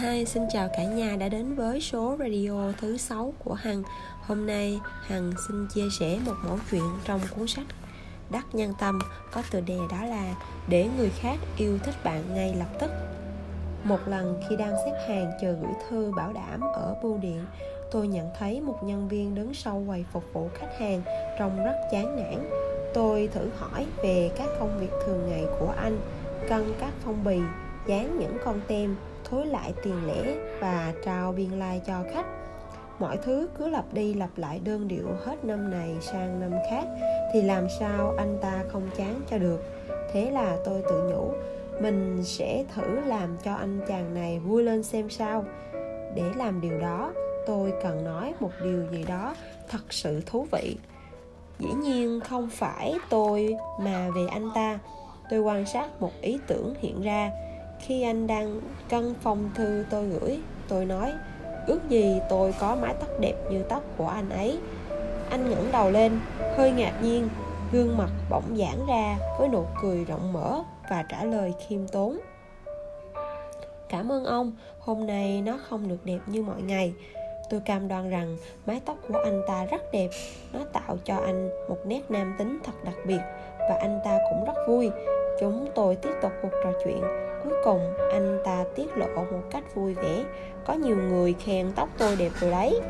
Hi, xin chào cả nhà đã đến với số radio thứ 6 của Hằng. Hôm nay Hằng xin chia sẻ một mẫu chuyện trong cuốn sách Đắc Nhân Tâm. Có tựa đề đó là Để người khác yêu thích bạn ngay lập tức Một lần khi đang xếp hàng chờ gửi thư bảo đảm ở bưu điện Tôi nhận thấy một nhân viên đứng sau quầy phục vụ khách hàng trông rất chán nản. Tôi thử hỏi về các công việc thường ngày của anh Cân các phong bì, dán những con tem thối lại tiền lẻ và trao biên lai cho khách. Mọi thứ cứ lặp đi lặp lại đơn điệu hết năm này sang năm khác, thì làm sao anh ta không chán cho được? Thế là tôi tự nhủ, mình sẽ thử làm cho anh chàng này vui lên xem sao. Để làm điều đó, tôi cần nói một điều gì đó thật sự thú vị. Dĩ nhiên không phải tôi mà về anh ta. Tôi quan sát một ý tưởng hiện ra khi anh đang cân phong thư tôi gửi, tôi nói, ước gì tôi có mái tóc đẹp như tóc của anh ấy. Anh ngẩng đầu lên, hơi ngạc nhiên, gương mặt bỗng giãn ra với nụ cười rộng mở và trả lời khiêm tốn. Cảm ơn ông, hôm nay nó không được đẹp như mọi ngày. Tôi cam đoan rằng mái tóc của anh ta rất đẹp. Nó tạo cho anh một nét nam tính thật đặc biệt và anh ta cũng rất vui chúng tôi tiếp tục cuộc trò chuyện. Cuối cùng, anh ta tiết lộ một cách vui vẻ. Có nhiều người khen tóc tôi đẹp rồi đấy.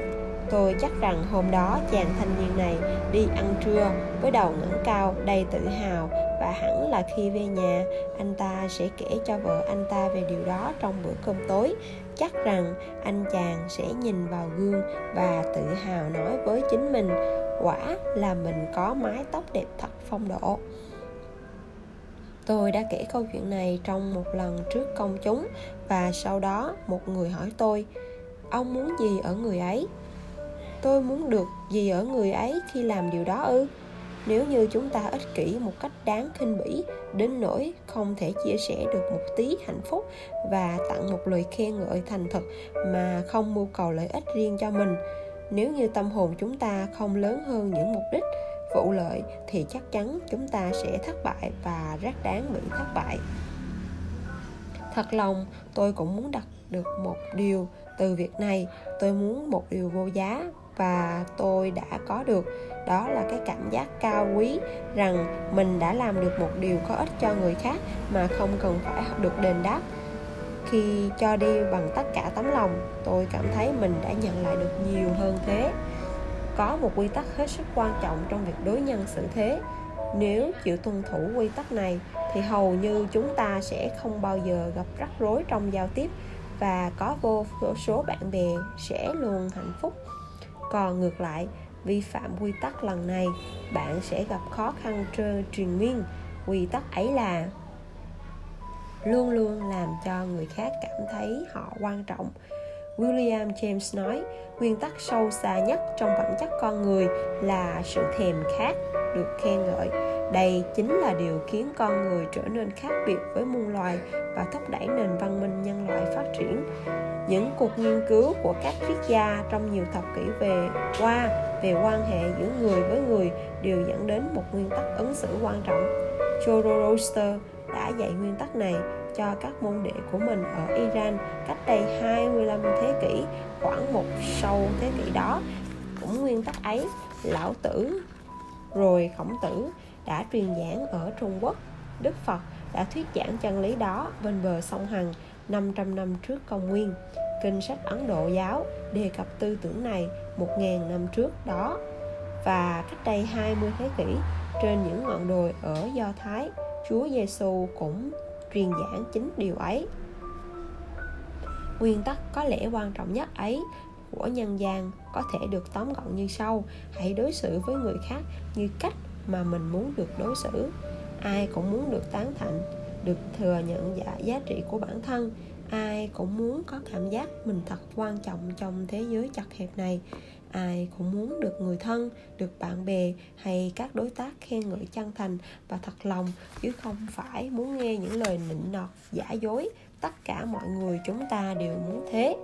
Tôi chắc rằng hôm đó chàng thanh niên này đi ăn trưa với đầu ngẩng cao đầy tự hào và hẳn là khi về nhà, anh ta sẽ kể cho vợ anh ta về điều đó trong bữa cơm tối. Chắc rằng anh chàng sẽ nhìn vào gương và tự hào nói với chính mình, quả là mình có mái tóc đẹp thật phong độ tôi đã kể câu chuyện này trong một lần trước công chúng và sau đó một người hỏi tôi, ông muốn gì ở người ấy? Tôi muốn được gì ở người ấy khi làm điều đó ư? Nếu như chúng ta ích kỷ một cách đáng khinh bỉ, đến nỗi không thể chia sẻ được một tí hạnh phúc và tặng một lời khen ngợi thành thật mà không mưu cầu lợi ích riêng cho mình. Nếu như tâm hồn chúng ta không lớn hơn những mục đích vụ lợi thì chắc chắn chúng ta sẽ thất bại và rất đáng bị thất bại. Thật lòng, tôi cũng muốn đặt được một điều từ việc này. Tôi muốn một điều vô giá và tôi đã có được. Đó là cái cảm giác cao quý rằng mình đã làm được một điều có ích cho người khác mà không cần phải được đền đáp. Khi cho đi bằng tất cả tấm lòng, tôi cảm thấy mình đã nhận lại được nhiều hơn thế có một quy tắc hết sức quan trọng trong việc đối nhân xử thế. Nếu chịu tuân thủ quy tắc này, thì hầu như chúng ta sẽ không bao giờ gặp rắc rối trong giao tiếp và có vô số bạn bè sẽ luôn hạnh phúc. Còn ngược lại, vi phạm quy tắc lần này, bạn sẽ gặp khó khăn trơ truyền miên. Quy tắc ấy là luôn luôn làm cho người khác cảm thấy họ quan trọng. William James nói, nguyên tắc sâu xa nhất trong bản chất con người là sự thèm khát được khen ngợi. Đây chính là điều khiến con người trở nên khác biệt với muôn loài và thúc đẩy nền văn minh nhân loại phát triển. Những cuộc nghiên cứu của các triết gia trong nhiều thập kỷ về qua về quan hệ giữa người với người đều dẫn đến một nguyên tắc ứng xử quan trọng. Zoroaster đã dạy nguyên tắc này cho các môn đệ của mình ở Iran cách đây 25 thế kỷ, khoảng một sau thế kỷ đó. Cũng nguyên tắc ấy, Lão Tử rồi Khổng Tử đã truyền giảng ở Trung Quốc. Đức Phật đã thuyết giảng chân lý đó bên bờ sông Hằng 500 năm trước công nguyên. Kinh sách Ấn Độ giáo đề cập tư tưởng này 1.000 năm trước đó và cách đây 20 thế kỷ trên những ngọn đồi ở Do Thái, Chúa Giêsu cũng truyền giảng chính điều ấy. Nguyên tắc có lẽ quan trọng nhất ấy của nhân gian có thể được tóm gọn như sau. Hãy đối xử với người khác như cách mà mình muốn được đối xử. Ai cũng muốn được tán thành được thừa nhận giá, giá trị của bản thân. Ai cũng muốn có cảm giác mình thật quan trọng trong thế giới chật hẹp này ai cũng muốn được người thân được bạn bè hay các đối tác khen ngợi chân thành và thật lòng chứ không phải muốn nghe những lời nịnh nọt giả dối. Tất cả mọi người chúng ta đều muốn thế.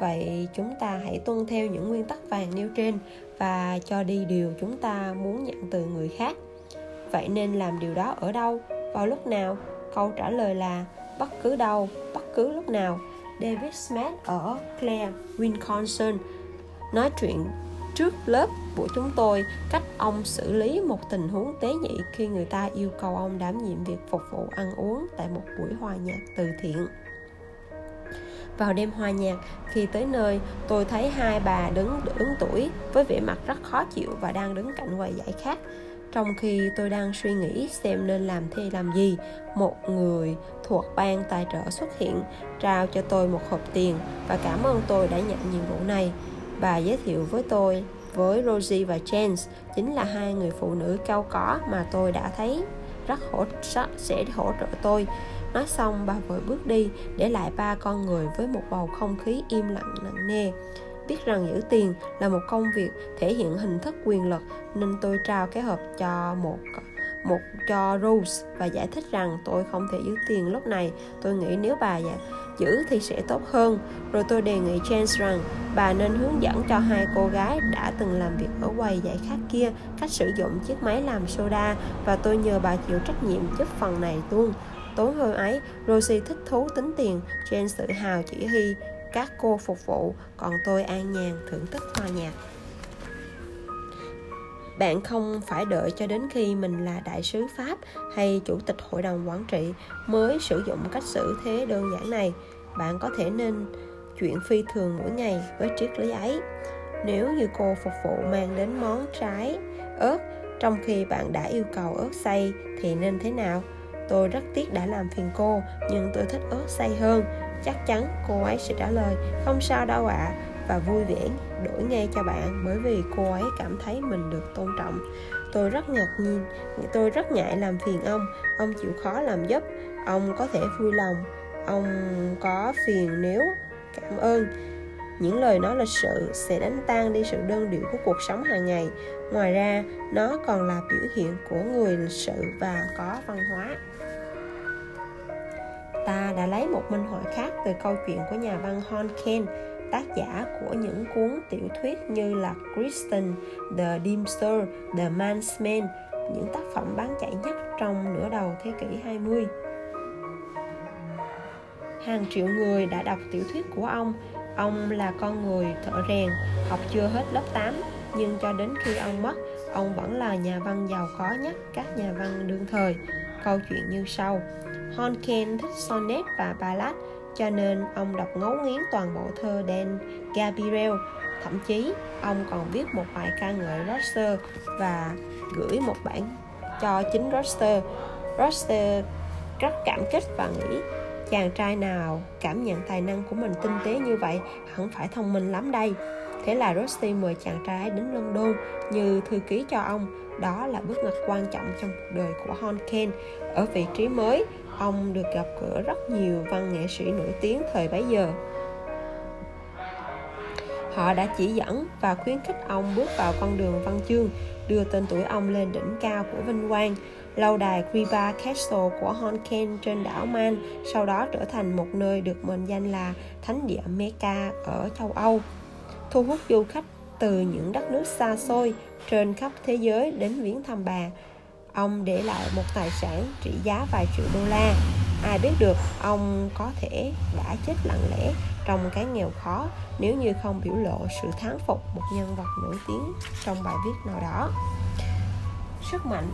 Vậy chúng ta hãy tuân theo những nguyên tắc vàng nêu trên và cho đi điều chúng ta muốn nhận từ người khác. Vậy nên làm điều đó ở đâu vào lúc nào? Câu trả lời là bất cứ đâu bất cứ lúc nào. David Smith ở Clare, Wisconsin nói chuyện trước lớp của chúng tôi, cách ông xử lý một tình huống tế nhị khi người ta yêu cầu ông đảm nhiệm việc phục vụ ăn uống tại một buổi hòa nhạc từ thiện. Vào đêm hòa nhạc, khi tới nơi, tôi thấy hai bà đứng đứng tuổi với vẻ mặt rất khó chịu và đang đứng cạnh quầy giải khác trong khi tôi đang suy nghĩ xem nên làm thế làm gì, một người thuộc ban tài trợ xuất hiện, trao cho tôi một hộp tiền và cảm ơn tôi đã nhận nhiệm vụ này bà giới thiệu với tôi, với Rosie và James, chính là hai người phụ nữ cao có mà tôi đã thấy. Rất hỗ trợ sẽ hỗ trợ tôi. Nói xong, bà vội bước đi, để lại ba con người với một bầu không khí im lặng nặng nề. Biết rằng giữ tiền là một công việc thể hiện hình thức quyền lực, nên tôi trao cái hộp cho một một cho Rose và giải thích rằng tôi không thể giữ tiền lúc này. Tôi nghĩ nếu bà giữ thì sẽ tốt hơn. Rồi tôi đề nghị James rằng bà nên hướng dẫn cho hai cô gái đã từng làm việc ở quầy giải khát kia cách sử dụng chiếc máy làm soda và tôi nhờ bà chịu trách nhiệm giúp phần này luôn. Tối hôm ấy, Rosie thích thú tính tiền. James tự hào chỉ huy các cô phục vụ, còn tôi an nhàn thưởng thức hòa nhạc bạn không phải đợi cho đến khi mình là đại sứ pháp hay chủ tịch hội đồng quản trị mới sử dụng cách xử thế đơn giản này. Bạn có thể nên chuyện phi thường mỗi ngày với triết lý ấy. Nếu như cô phục vụ mang đến món trái ớt trong khi bạn đã yêu cầu ớt xay thì nên thế nào? Tôi rất tiếc đã làm phiền cô nhưng tôi thích ớt xay hơn. Chắc chắn cô ấy sẽ trả lời không sao đâu ạ. à, và vui vẻ đổi ngay cho bạn bởi vì cô ấy cảm thấy mình được tôn trọng. Tôi rất ngạc nhiên, tôi rất ngại làm phiền ông. Ông chịu khó làm giúp, ông có thể vui lòng, ông có phiền nếu cảm ơn. Những lời nói lịch sự sẽ đánh tan đi sự đơn điệu của cuộc sống hàng ngày. Ngoài ra, nó còn là biểu hiện của người lịch sự và có văn hóa. Ta đã lấy một minh họa khác từ câu chuyện của nhà văn Hon Ken tác giả của những cuốn tiểu thuyết như là Kristen, The Dimster, The Man's Man, những tác phẩm bán chạy nhất trong nửa đầu thế kỷ 20. Hàng triệu người đã đọc tiểu thuyết của ông. Ông là con người thợ rèn, học chưa hết lớp 8, nhưng cho đến khi ông mất, ông vẫn là nhà văn giàu có nhất các nhà văn đương thời. Câu chuyện như sau. Honken thích sonnet và ballad, cho nên ông đọc ngấu nghiến toàn bộ thơ Dan Gabriel. Thậm chí, ông còn viết một bài ca ngợi Roster và gửi một bản cho chính Roster. Roster rất cảm kích và nghĩ chàng trai nào cảm nhận tài năng của mình tinh tế như vậy hẳn phải thông minh lắm đây thế là Rusty mời chàng trai đến London như thư ký cho ông đó là bước ngoặt quan trọng trong cuộc đời của Honken ở vị trí mới ông được gặp gỡ rất nhiều văn nghệ sĩ nổi tiếng thời bấy giờ. Họ đã chỉ dẫn và khuyến khích ông bước vào con đường văn chương, đưa tên tuổi ông lên đỉnh cao của vinh quang, lâu đài Kriba Castle của Honken trên đảo Man, sau đó trở thành một nơi được mệnh danh là thánh địa Mecca ở châu Âu, thu hút du khách từ những đất nước xa xôi trên khắp thế giới đến viếng thăm bà ông để lại một tài sản trị giá vài triệu đô la. Ai biết được ông có thể đã chết lặng lẽ trong cái nghèo khó nếu như không biểu lộ sự thán phục một nhân vật nổi tiếng trong bài viết nào đó. Sức mạnh,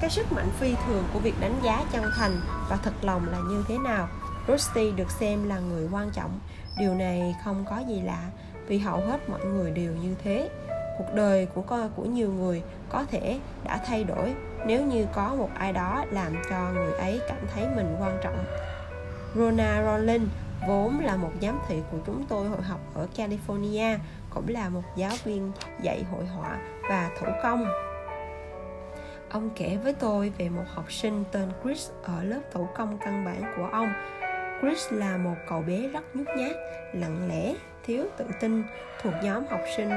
cái sức mạnh phi thường của việc đánh giá chân thành và thật lòng là như thế nào? Rusty được xem là người quan trọng. Điều này không có gì lạ, vì hầu hết mọi người đều như thế cuộc đời của con của nhiều người có thể đã thay đổi nếu như có một ai đó làm cho người ấy cảm thấy mình quan trọng. Rona Rollin vốn là một giám thị của chúng tôi hội học ở California cũng là một giáo viên dạy hội họa và thủ công. Ông kể với tôi về một học sinh tên Chris ở lớp thủ công căn bản của ông. Chris là một cậu bé rất nhút nhát, lặng lẽ, thiếu tự tin, thuộc nhóm học sinh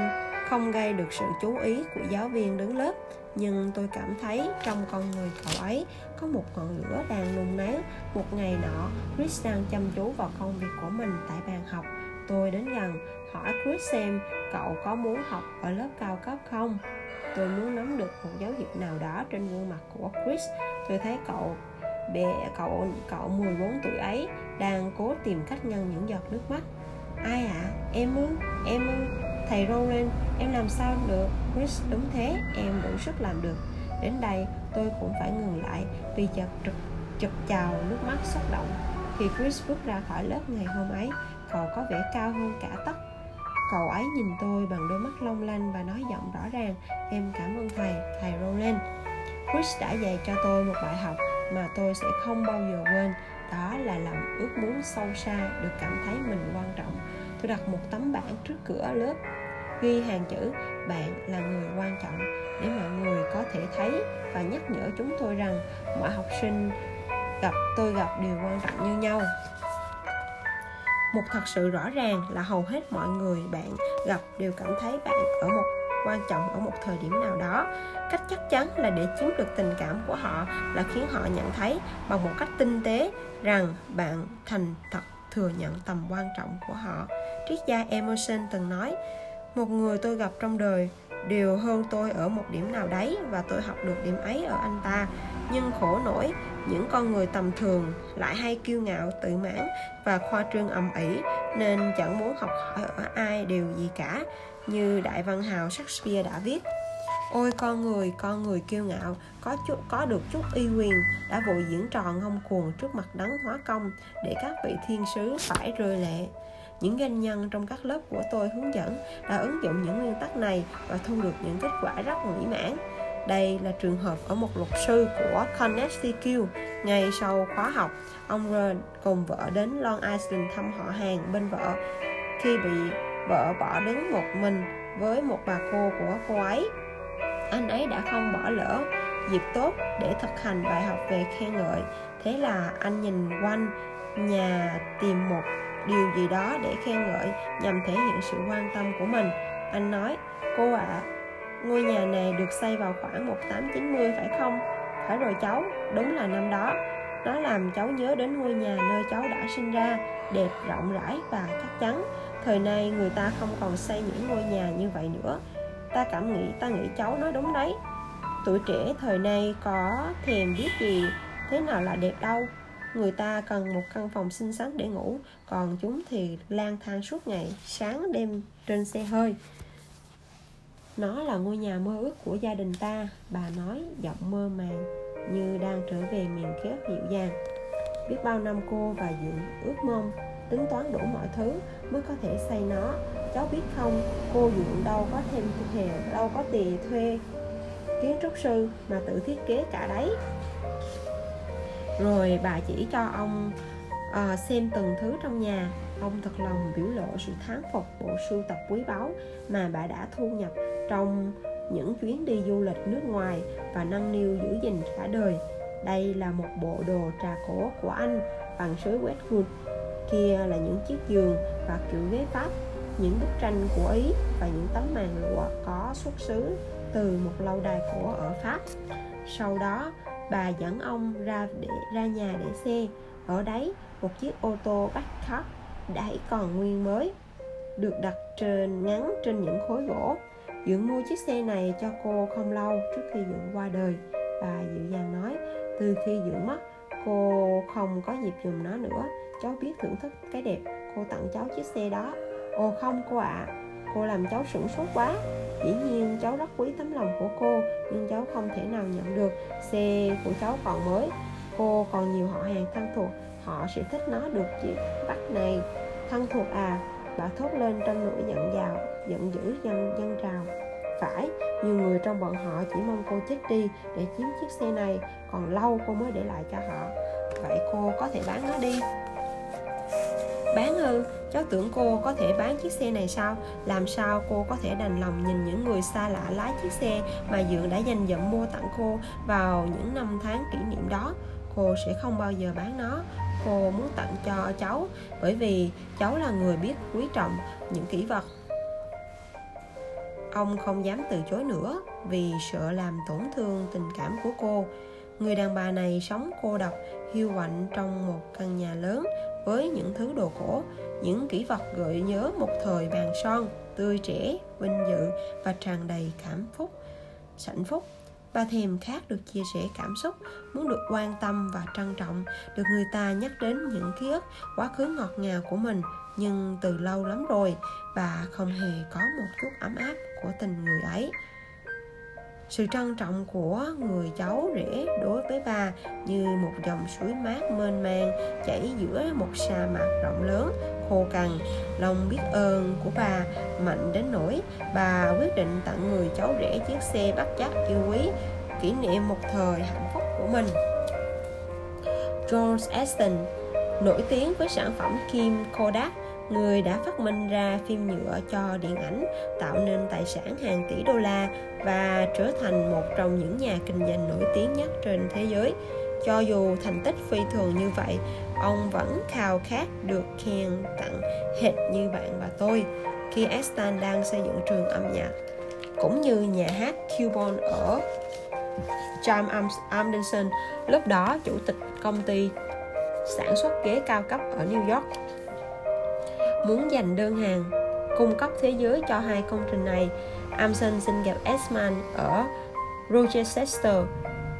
không gây được sự chú ý của giáo viên đứng lớp. Nhưng tôi cảm thấy trong con người cậu ấy có một ngọn lửa đang nung nấu. Một ngày nọ, chris đang chăm chú vào công việc của mình tại bàn học. Tôi đến gần, hỏi chris xem cậu có muốn học ở lớp cao cấp không? Tôi muốn nắm được một dấu hiệu nào đó trên gương mặt của chris. Tôi thấy cậu bé, cậu cậu 14 tuổi ấy đang cố tìm cách ngăn những giọt nước mắt. Ai ạ? À? em ư? Em ư? Thầy Roland em làm sao được? Chris đúng thế, em đủ sức làm được. Đến đây, tôi cũng phải ngừng lại vì chợt trực chụp chào nước mắt xúc động. Khi Chris bước ra khỏi lớp ngày hôm ấy, cậu có vẻ cao hơn cả tóc. Cậu ấy nhìn tôi bằng đôi mắt long lanh và nói giọng rõ ràng, em cảm ơn thầy thầy Roland Chris đã dạy cho tôi một bài học mà tôi sẽ không bao giờ quên, đó là lòng ước muốn sâu xa được cảm thấy mình quan trọng tôi đặt một tấm bảng trước cửa lớp, ghi hàng chữ bạn là người quan trọng để mọi người có thể thấy và nhắc nhở chúng tôi rằng mọi học sinh gặp tôi gặp đều quan trọng như nhau. Một thật sự rõ ràng là hầu hết mọi người bạn gặp đều cảm thấy bạn ở một, quan trọng ở một thời điểm nào đó. Cách chắc chắn là để chiếm được tình cảm của họ là khiến họ nhận thấy bằng một cách tinh tế rằng bạn thành thật thừa nhận tầm quan trọng của họ triết gia emerson từng nói một người tôi gặp trong đời đều hơn tôi ở một điểm nào đấy và tôi học được điểm ấy ở anh ta nhưng khổ nổi những con người tầm thường lại hay kiêu ngạo tự mãn và khoa trương ầm ĩ nên chẳng muốn học hỏi ở ai điều gì cả như đại văn hào Shakespeare đã viết Ôi con người, con người kiêu ngạo, có chút có được chút uy quyền, đã vội diễn trò ngông cuồng trước mặt đấng hóa công, để các vị thiên sứ phải rơi lệ. Những doanh nhân trong các lớp của tôi hướng dẫn đã ứng dụng những nguyên tắc này và thu được những kết quả rất mỹ mãn. Đây là trường hợp ở một luật sư của Connecticut. Ngay sau khóa học, ông Ron cùng vợ đến Long Island thăm họ hàng bên vợ. Khi bị vợ bỏ đứng một mình với một bà cô của cô ấy, anh ấy đã không bỏ lỡ dịp tốt để thực hành bài học về khen ngợi. Thế là anh nhìn quanh nhà tìm một điều gì đó để khen ngợi nhằm thể hiện sự quan tâm của mình. Anh nói, cô ạ, à, ngôi nhà này được xây vào khoảng 1890 phải không? Phải rồi cháu, đúng là năm đó. Nó làm cháu nhớ đến ngôi nhà nơi cháu đã sinh ra, đẹp, rộng rãi và chắc chắn. Thời nay người ta không còn xây những ngôi nhà như vậy nữa. Ta cảm nghĩ, ta nghĩ cháu nói đúng đấy. Tuổi trẻ thời nay có thèm biết gì thế nào là đẹp đâu người ta cần một căn phòng xinh xắn để ngủ còn chúng thì lang thang suốt ngày sáng đêm trên xe hơi. Nó là ngôi nhà mơ ước của gia đình ta bà nói giọng mơ màng như đang trở về miền kép dịu dàng. Biết bao năm cô và dượng ước mong tính toán đủ mọi thứ mới có thể xây nó. Cháu biết không cô dượng đâu có thêm hè, đâu có tiền thuê kiến trúc sư mà tự thiết kế cả đấy rồi bà chỉ cho ông uh, xem từng thứ trong nhà. Ông thật lòng biểu lộ sự thán phục bộ sưu tập quý báu mà bà đã thu nhập trong những chuyến đi du lịch nước ngoài và nâng niu giữ gìn cả đời. Đây là một bộ đồ trà cổ của anh bằng sứ Westwood. Kia là những chiếc giường và kiểu ghế pháp những bức tranh của ý và những tấm màn lụa có xuất xứ từ một lâu đài cổ ở pháp. Sau đó bà dẫn ông ra để ra nhà để xe. Ở đấy một chiếc ô tô bắt khóc đãi còn nguyên mới được đặt trên ngắn trên những khối gỗ. Dưỡng mua chiếc xe này cho cô không lâu trước khi dưỡng qua đời. Bà dịu dàng nói Từ khi dưỡng mất Cô không có dịp dùng nó nữa. Cháu biết thưởng thức cái đẹp Cô tặng cháu chiếc xe đó. Ồ không cô ạ à, Cô làm cháu sửng sốt quá. Dĩ nhiên cháu rất quý tấm lòng của cô, Nhưng cháu không thể nào nhận được Xe của cháu còn mới. Cô còn nhiều họ hàng thân thuộc, Họ sẽ thích nó được chị bắt này. Thân thuộc à Bà thốt lên trong nỗi giận dào, Giận dữ dân dân trào. Phải, nhiều người trong bọn họ chỉ mong cô chết đi để chiếm chiếc xe này, còn lâu cô mới để lại cho họ. Vậy cô có thể bán nó đi bán ư? Cháu tưởng cô có thể bán chiếc xe này sao? Làm sao cô có thể đành lòng nhìn những người xa lạ lái chiếc xe mà dượng đã dành dụm mua tặng cô vào những năm tháng kỷ niệm đó? Cô sẽ không bao giờ bán nó. Cô muốn tặng cho cháu, bởi vì cháu là người biết quý trọng những kỷ vật. Ông không dám từ chối nữa vì sợ làm tổn thương tình cảm của cô. Người đàn bà này sống cô độc, hiu quạnh trong một căn nhà lớn với những thứ đồ cổ những kỷ vật gợi nhớ một thời bàn son tươi trẻ vinh dự và tràn đầy cảm phúc hạnh phúc Bà thèm khát được chia sẻ cảm xúc, muốn được quan tâm và trân trọng, được người ta nhắc đến những ký ức quá khứ ngọt ngào của mình. Nhưng từ lâu lắm rồi, bà không hề có một chút ấm áp của tình người ấy sự trân trọng của người cháu rể đối với bà như một dòng suối mát mênh mang chảy giữa một sa mạc rộng lớn, khô cằn. Lòng biết ơn của bà mạnh đến nỗi bà quyết định tặng người cháu rể chiếc xe bắt chắc yêu quý, kỷ niệm một thời hạnh phúc của mình. George Aston, nổi tiếng với sản phẩm kim Kodak người đã phát minh ra phim nhựa cho điện ảnh, tạo nên tài sản hàng tỷ đô la và trở thành một trong những nhà kinh doanh nổi tiếng nhất trên thế giới. Cho dù thành tích phi thường như vậy, ông vẫn khao khát được khen tặng hệt như bạn và tôi khi Aston đang xây dựng trường âm nhạc, cũng như nhà hát Cubon ở John Anderson lúc đó chủ tịch công ty sản xuất ghế cao cấp ở New York muốn dành đơn hàng, cung cấp thế giới cho hai công trình này. Amson xin gặp Esman ở Rochester.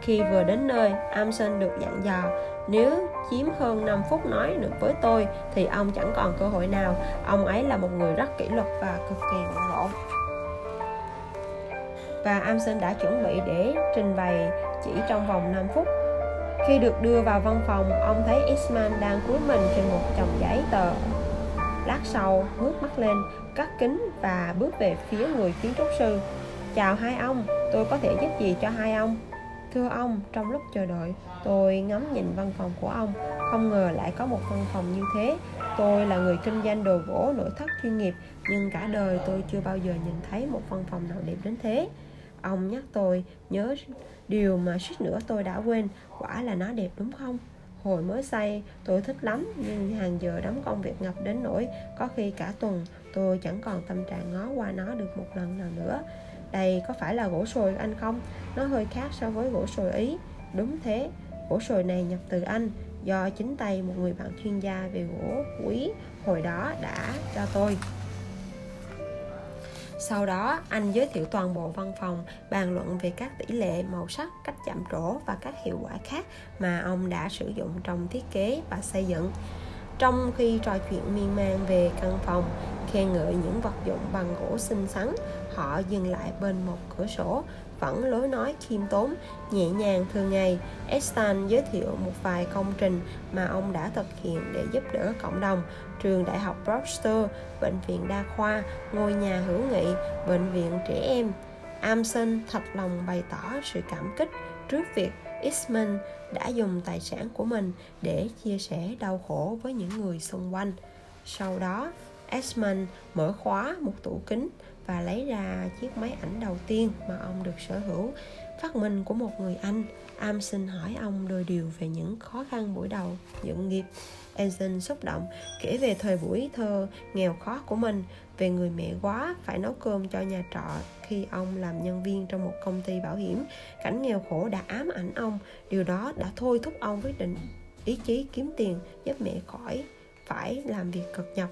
Khi vừa đến nơi, Amson được dặn dò, nếu chiếm hơn 5 phút nói được với tôi, thì ông chẳng còn cơ hội nào. Ông ấy là một người rất kỷ luật và cực kỳ bận rộn và Amson đã chuẩn bị để trình bày chỉ trong vòng 5 phút. Khi được đưa vào văn phòng, ông thấy Isman đang cúi mình trên một chồng giấy tờ. Lát sau, ngước mắt lên, cắt kính và bước về phía người kiến trúc sư. Chào hai ông, tôi có thể giúp gì cho hai ông? Thưa ông, trong lúc chờ đợi, tôi ngắm nhìn văn phòng của ông, không ngờ lại có một văn phòng như thế. Tôi là người kinh doanh đồ gỗ nội thất chuyên nghiệp, nhưng cả đời tôi chưa bao giờ nhìn thấy một văn phòng nào đẹp đến thế. Ông nhắc tôi nhớ điều mà suýt nữa tôi đã quên, quả là nó đẹp đúng không? Hồi mới xây tôi thích lắm nhưng hàng giờ đóng công việc ngập đến nỗi có khi cả tuần tôi chẳng còn tâm trạng ngó qua nó được một lần nào nữa. Đây có phải là gỗ sồi anh không? Nó hơi khác so với gỗ sồi Ý. Đúng thế, gỗ sồi này nhập từ Anh do chính tay một người bạn chuyên gia về gỗ quý hồi đó đã cho tôi. Sau đó, anh giới thiệu toàn bộ văn phòng, bàn luận về các tỷ lệ, màu sắc, cách chạm trổ và các hiệu quả khác mà ông đã sử dụng trong thiết kế và xây dựng. Trong khi trò chuyện miên man về căn phòng, khen ngợi những vật dụng bằng gỗ xinh xắn, họ dừng lại bên một cửa sổ vẫn lối nói khiêm tốn, nhẹ nhàng thường ngày. Estan giới thiệu một vài công trình mà ông đã thực hiện để giúp đỡ cộng đồng, trường đại học Proctor, bệnh viện đa khoa, ngôi nhà hữu nghị, bệnh viện trẻ em. Amson thật lòng bày tỏ sự cảm kích trước việc Eastman đã dùng tài sản của mình để chia sẻ đau khổ với những người xung quanh. Sau đó, Esmond mở khóa một tủ kính và lấy ra chiếc máy ảnh đầu tiên mà ông được sở hữu. Phát minh của một người anh, am xin hỏi ông đôi điều về những khó khăn buổi đầu dựng nghiệp. Anson xúc động, kể về thời buổi thơ nghèo khó của mình, về người mẹ quá phải nấu cơm cho nhà trọ khi ông làm nhân viên trong một công ty bảo hiểm. Cảnh nghèo khổ đã ám ảnh ông, điều đó đã thôi thúc ông quyết định ý chí kiếm tiền, giúp mẹ khỏi phải làm việc cực nhọc.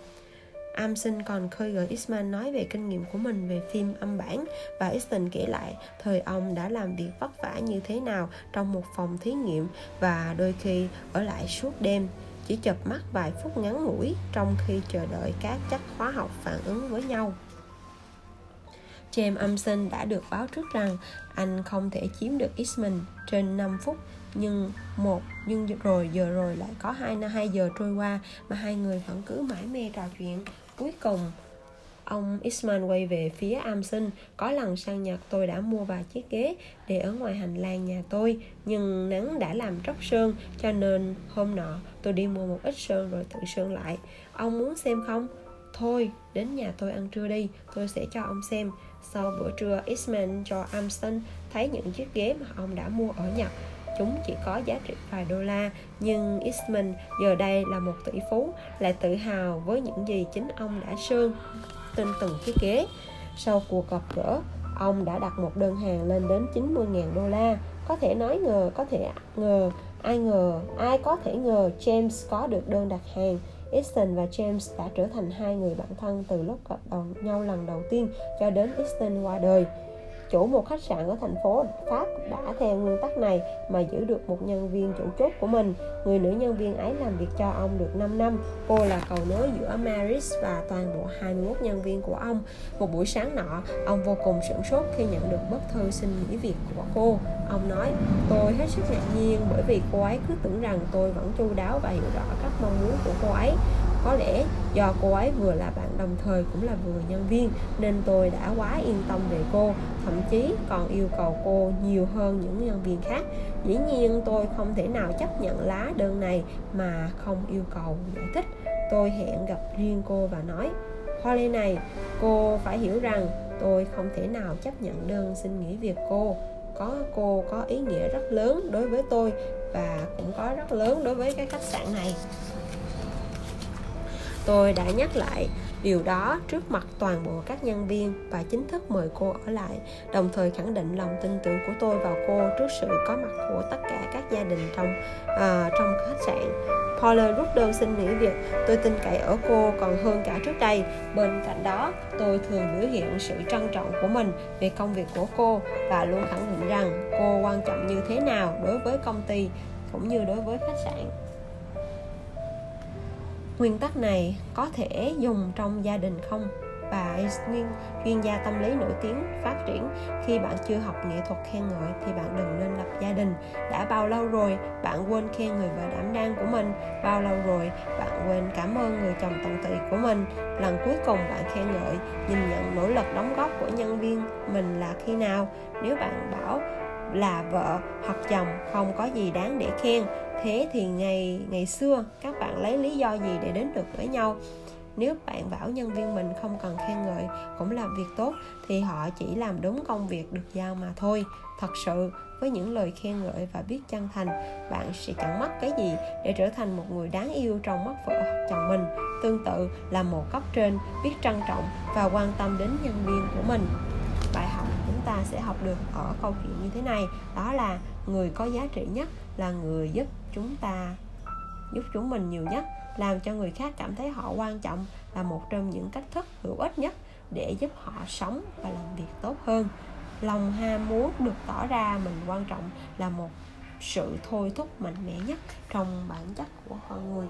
Amson còn khơi gợi Eastman nói về kinh nghiệm của mình về phim âm bản. Và Easton kể lại, thời ông đã làm việc vất vả như thế nào trong một phòng thí nghiệm và đôi khi ở lại suốt đêm. Chỉ chập mắt vài phút ngắn ngủi trong khi chờ đợi các chất hóa học phản ứng với nhau. James Amson đã được báo trước rằng anh không thể chiếm được Eastman trên 5 phút, nhưng một, nhưng rồi, giờ rồi lại có hai hai giờ trôi qua mà hai người vẫn cứ mãi mê trò chuyện. Cuối cùng, ông Isman quay về phía Amson Có lần sang nhật tôi đã mua vài chiếc ghế để ở ngoài hành lang nhà tôi Nhưng nắng đã làm tróc sơn Cho nên hôm nọ tôi đi mua một ít sơn rồi tự sơn lại. Ông muốn xem không? Thôi, đến nhà tôi ăn trưa đi Tôi sẽ cho ông xem. Sau bữa trưa, Isman cho Amson thấy những chiếc ghế mà ông đã mua ở Nhật chúng chỉ có giá trị vài đô la, nhưng Eastman giờ đây là một tỷ phú, lại tự hào với những gì chính ông đã sơn trên từng thiết ghế sau cuộc gặp gỡ, ông đã đặt một đơn hàng lên đến 90.000 đô la. Có thể nói ngờ, có thể ngờ, ai ngờ, ai có thể ngờ James có được đơn đặt hàng. Easton và James đã trở thành hai người bạn thân từ lúc gặp đầu nhau lần đầu tiên cho đến Easton qua đời chủ một khách sạn ở thành phố Pháp đã theo nguyên tắc này mà giữ được một nhân viên chủ chốt của mình. Người nữ nhân viên ấy làm việc cho ông được 5 năm. Cô là cầu nối giữa Maris và toàn bộ 21 nhân viên của ông. Một buổi sáng nọ, ông vô cùng sửng sốt khi nhận được bức thư xin nghỉ việc của cô. Ông nói, tôi hết sức ngạc nhiên bởi vì cô ấy cứ tưởng rằng tôi vẫn chu đáo và hiểu rõ các mong muốn của cô ấy có lẽ do cô ấy vừa là bạn đồng thời cũng là vừa nhân viên, nên tôi đã quá yên tâm về cô, thậm chí còn yêu cầu cô nhiều hơn những nhân viên khác. Dĩ nhiên, tôi không thể nào chấp nhận lá đơn này mà không yêu cầu giải thích. Tôi hẹn gặp riêng cô và nói, Holly này, cô phải hiểu rằng tôi không thể nào chấp nhận đơn xin nghỉ việc cô. Có cô có ý nghĩa rất lớn đối với tôi và cũng có rất lớn đối với cái khách sạn này tôi đã nhắc lại điều đó trước mặt toàn bộ các nhân viên và chính thức mời cô ở lại đồng thời khẳng định lòng tin tưởng của tôi vào cô trước sự có mặt của tất cả các gia đình trong uh, trong khách sạn. Paula rút đơn xin nghỉ việc. Tôi tin cậy ở cô còn hơn cả trước đây. Bên cạnh đó tôi thường biểu hiện sự trân trọng của mình về công việc của cô và luôn khẳng định rằng cô quan trọng như thế nào đối với công ty cũng như đối với khách sạn nguyên tắc này có thể dùng trong gia đình không? Bà Eisner, chuyên gia tâm lý nổi tiếng phát triển. Khi bạn chưa học nghệ thuật khen ngợi thì bạn đừng nên lập gia đình. Đã bao lâu rồi bạn quên khen người vợ đảm đang của mình? Bao lâu rồi bạn quên cảm ơn người chồng tận tụy của mình? Lần cuối cùng bạn khen ngợi nhìn nhận nỗ lực đóng góp của nhân viên mình là khi nào? Nếu bạn bảo là vợ hoặc chồng không có gì đáng để khen thế thì ngày ngày xưa, các bạn lấy lý do gì để đến được với nhau? Nếu bạn bảo nhân viên mình không cần khen ngợi cũng làm việc tốt, thì họ chỉ làm đúng công việc được giao mà thôi. Thật sự, với những lời khen ngợi và biết chân thành, bạn sẽ chẳng mất cái gì để trở thành một người đáng yêu trong mắt vợ hoặc chồng mình. Tương tự là một cấp trên, biết trân trọng và quan tâm đến nhân viên của mình sẽ học được ở câu chuyện như thế này. Đó là người có giá trị nhất là người giúp chúng ta, giúp chúng mình nhiều nhất, làm cho người khác cảm thấy họ quan trọng là một trong những cách thức hữu ích nhất để giúp họ sống và làm việc tốt hơn. Lòng ham muốn được tỏ ra mình quan trọng là một sự thôi thúc mạnh mẽ nhất trong bản chất của con người.